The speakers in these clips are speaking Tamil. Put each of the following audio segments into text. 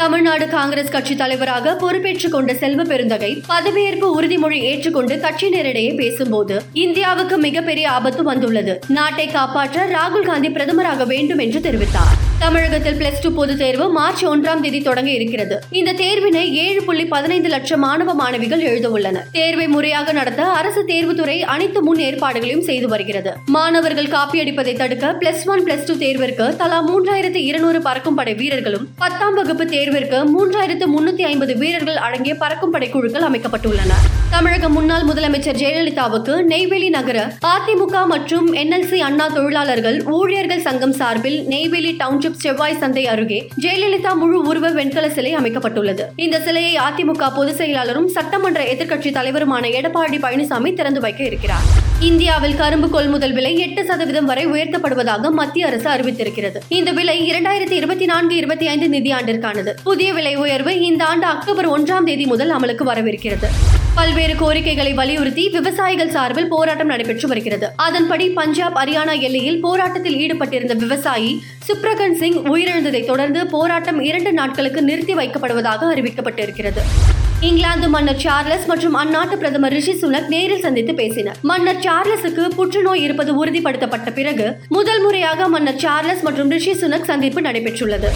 தமிழ்நாடு காங்கிரஸ் கட்சி தலைவராக பொறுப்பேற்றுக் கொண்ட செல்வ பெருந்தகை பதவியேற்பு உறுதிமொழி ஏற்றுக்கொண்டு கட்சியினரிடையே பேசும்போது இந்தியாவுக்கு மிகப்பெரிய ஆபத்து வந்துள்ளது. நாட்டை காப்பாற்ற ராகுல் காந்தி பிரதமராக வேண்டும் என்று தெரிவித்தார். தமிழகத்தில் பிளஸ் டூ பொதுத் தேர்வு மார்ச் ஒன்றாம் தேதி தொடங்க இருக்கிறது. இந்த தேர்வினை ஏழு புள்ளி பதினைந்து லட்சம் மாணவ மாணவிகள் எழுத உள்ளனர். தேர்வை முறையாக நடத்த அரசு தேர்வுத்துறை அனைத்து முன் ஏற்பாடுகளையும் செய்து வருகிறது. மாணவர்கள் காப்பியடிப்பதை தடுக்க பிளஸ் ஒன் பிளஸ் டூ தேர்விற்கு தலா மூன்றாயிரத்து இருநூறு பறக்கும் படை வீரர்களும் பத்தாம் வகுப்பு தேர்விற்கு மூன்றாயிரத்து முன்னூத்தி ஐம்பது வீரர்கள் அடங்கிய பறக்கும் படை குழுக்கள் அமைக்கப்பட்டுள்ளன. தமிழக முன்னாள் முதலமைச்சர் ஜெயலலிதாவுக்கு நெய்வேலி நகர அதிமுக மற்றும் என்எல்சி அண்ணா தொழிலாளர்கள் ஊழியர்கள் சங்கம் சார்பில் நெய்வேலி டவுன்ஷிப் செவ்வாய் சந்தை அருகே ஜெயலலிதா முழு உருவ வெண்கல சிலை அமைக்கப்பட்டுள்ளது. இந்த சிலையை அதிமுக பொதுச் செயலாளரும் சட்டமன்ற எதிர்க்கட்சி தலைவருமான எடப்பாடி பழனிசாமி திறந்து வைக்க இருக்கிறார். இந்தியாவில் கரும்பு கொள்முதல் விலை எட்டு சதவீதம் வரை உயர்த்தப்படுவதாக மத்திய அரசு அறிவித்திருக்கிறது. இந்த விலை இரண்டாயிரத்தி இருபத்தி நான்கு இருபத்தி ஐந்து நிதியாண்டிற்கானது. புதிய விலை உயர்வு இந்த ஆண்டு அக்டோபர் ஒன்றாம் தேதி முதல் அமலுக்கு வரவிருக்கிறது. பல்வேறு கோரிக்கைகளை வலியுறுத்தி விவசாயிகள் சார்பில் போராட்டம் நடைபெற்று வருகிறது. அதன்படி பஞ்சாப் ஹரியானா எல்லையில் போராட்டத்தில் ஈடுபட்டிருந்த விவசாயி சுப்ரகன் சிங் உயிரிழந்ததை தொடர்ந்து போராட்டம் இரண்டு நாட்களுக்கு நிறுத்தி வைக்கப்படுவதாக அறிவிக்கப்பட்டிருக்கிறது. இங்கிலாந்து மன்னர் சார்லஸ் மற்றும் அந்நாட்டு பிரதமர் ரிஷி சுனக் நேரில் சந்தித்து பேசினர். மன்னர் சார்லஸுக்கு புற்றுநோய் இருப்பது உறுதிப்படுத்தப்பட்ட பிறகு முதல் முறையாக மன்னர் சார்லஸ் மற்றும் ரிஷி சுனக் சந்திப்பு நடைபெற்றுள்ளது.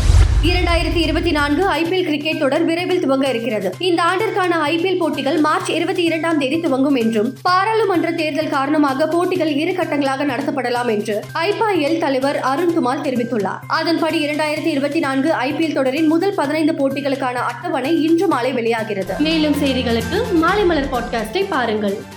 இரண்டாயிரத்தி இருபத்தி நான்கு ஐபிஎல் கிரிக்கெட் தொடர் விரைவில் துவங்க இருக்கிறது. இந்த ஆண்டிற்கான ஐபிஎல் போட்டிகள் மார்ச் இருபத்தி இரண்டாம் தேதி துவங்கும் என்றும் பாராளுமன்ற தேர்தல் காரணமாக போட்டிகள் இரு கட்டங்களாக நடத்தப்படலாம் என்று ஐபிஎல் தலைவர் அருண்குமார் தெரிவித்துள்ளார். அதன்படி இரண்டாயிரத்தி இருபத்தி நான்கு ஐபிஎல் தொடரின் முதல் பதினைந்து போட்டிகளுக்கான அட்டவணை இன்று மாலை வெளியாகிறது. மேலும் செய்திகளுக்கு மாலை மலர் பாட்காஸ்டை பாருங்கள்.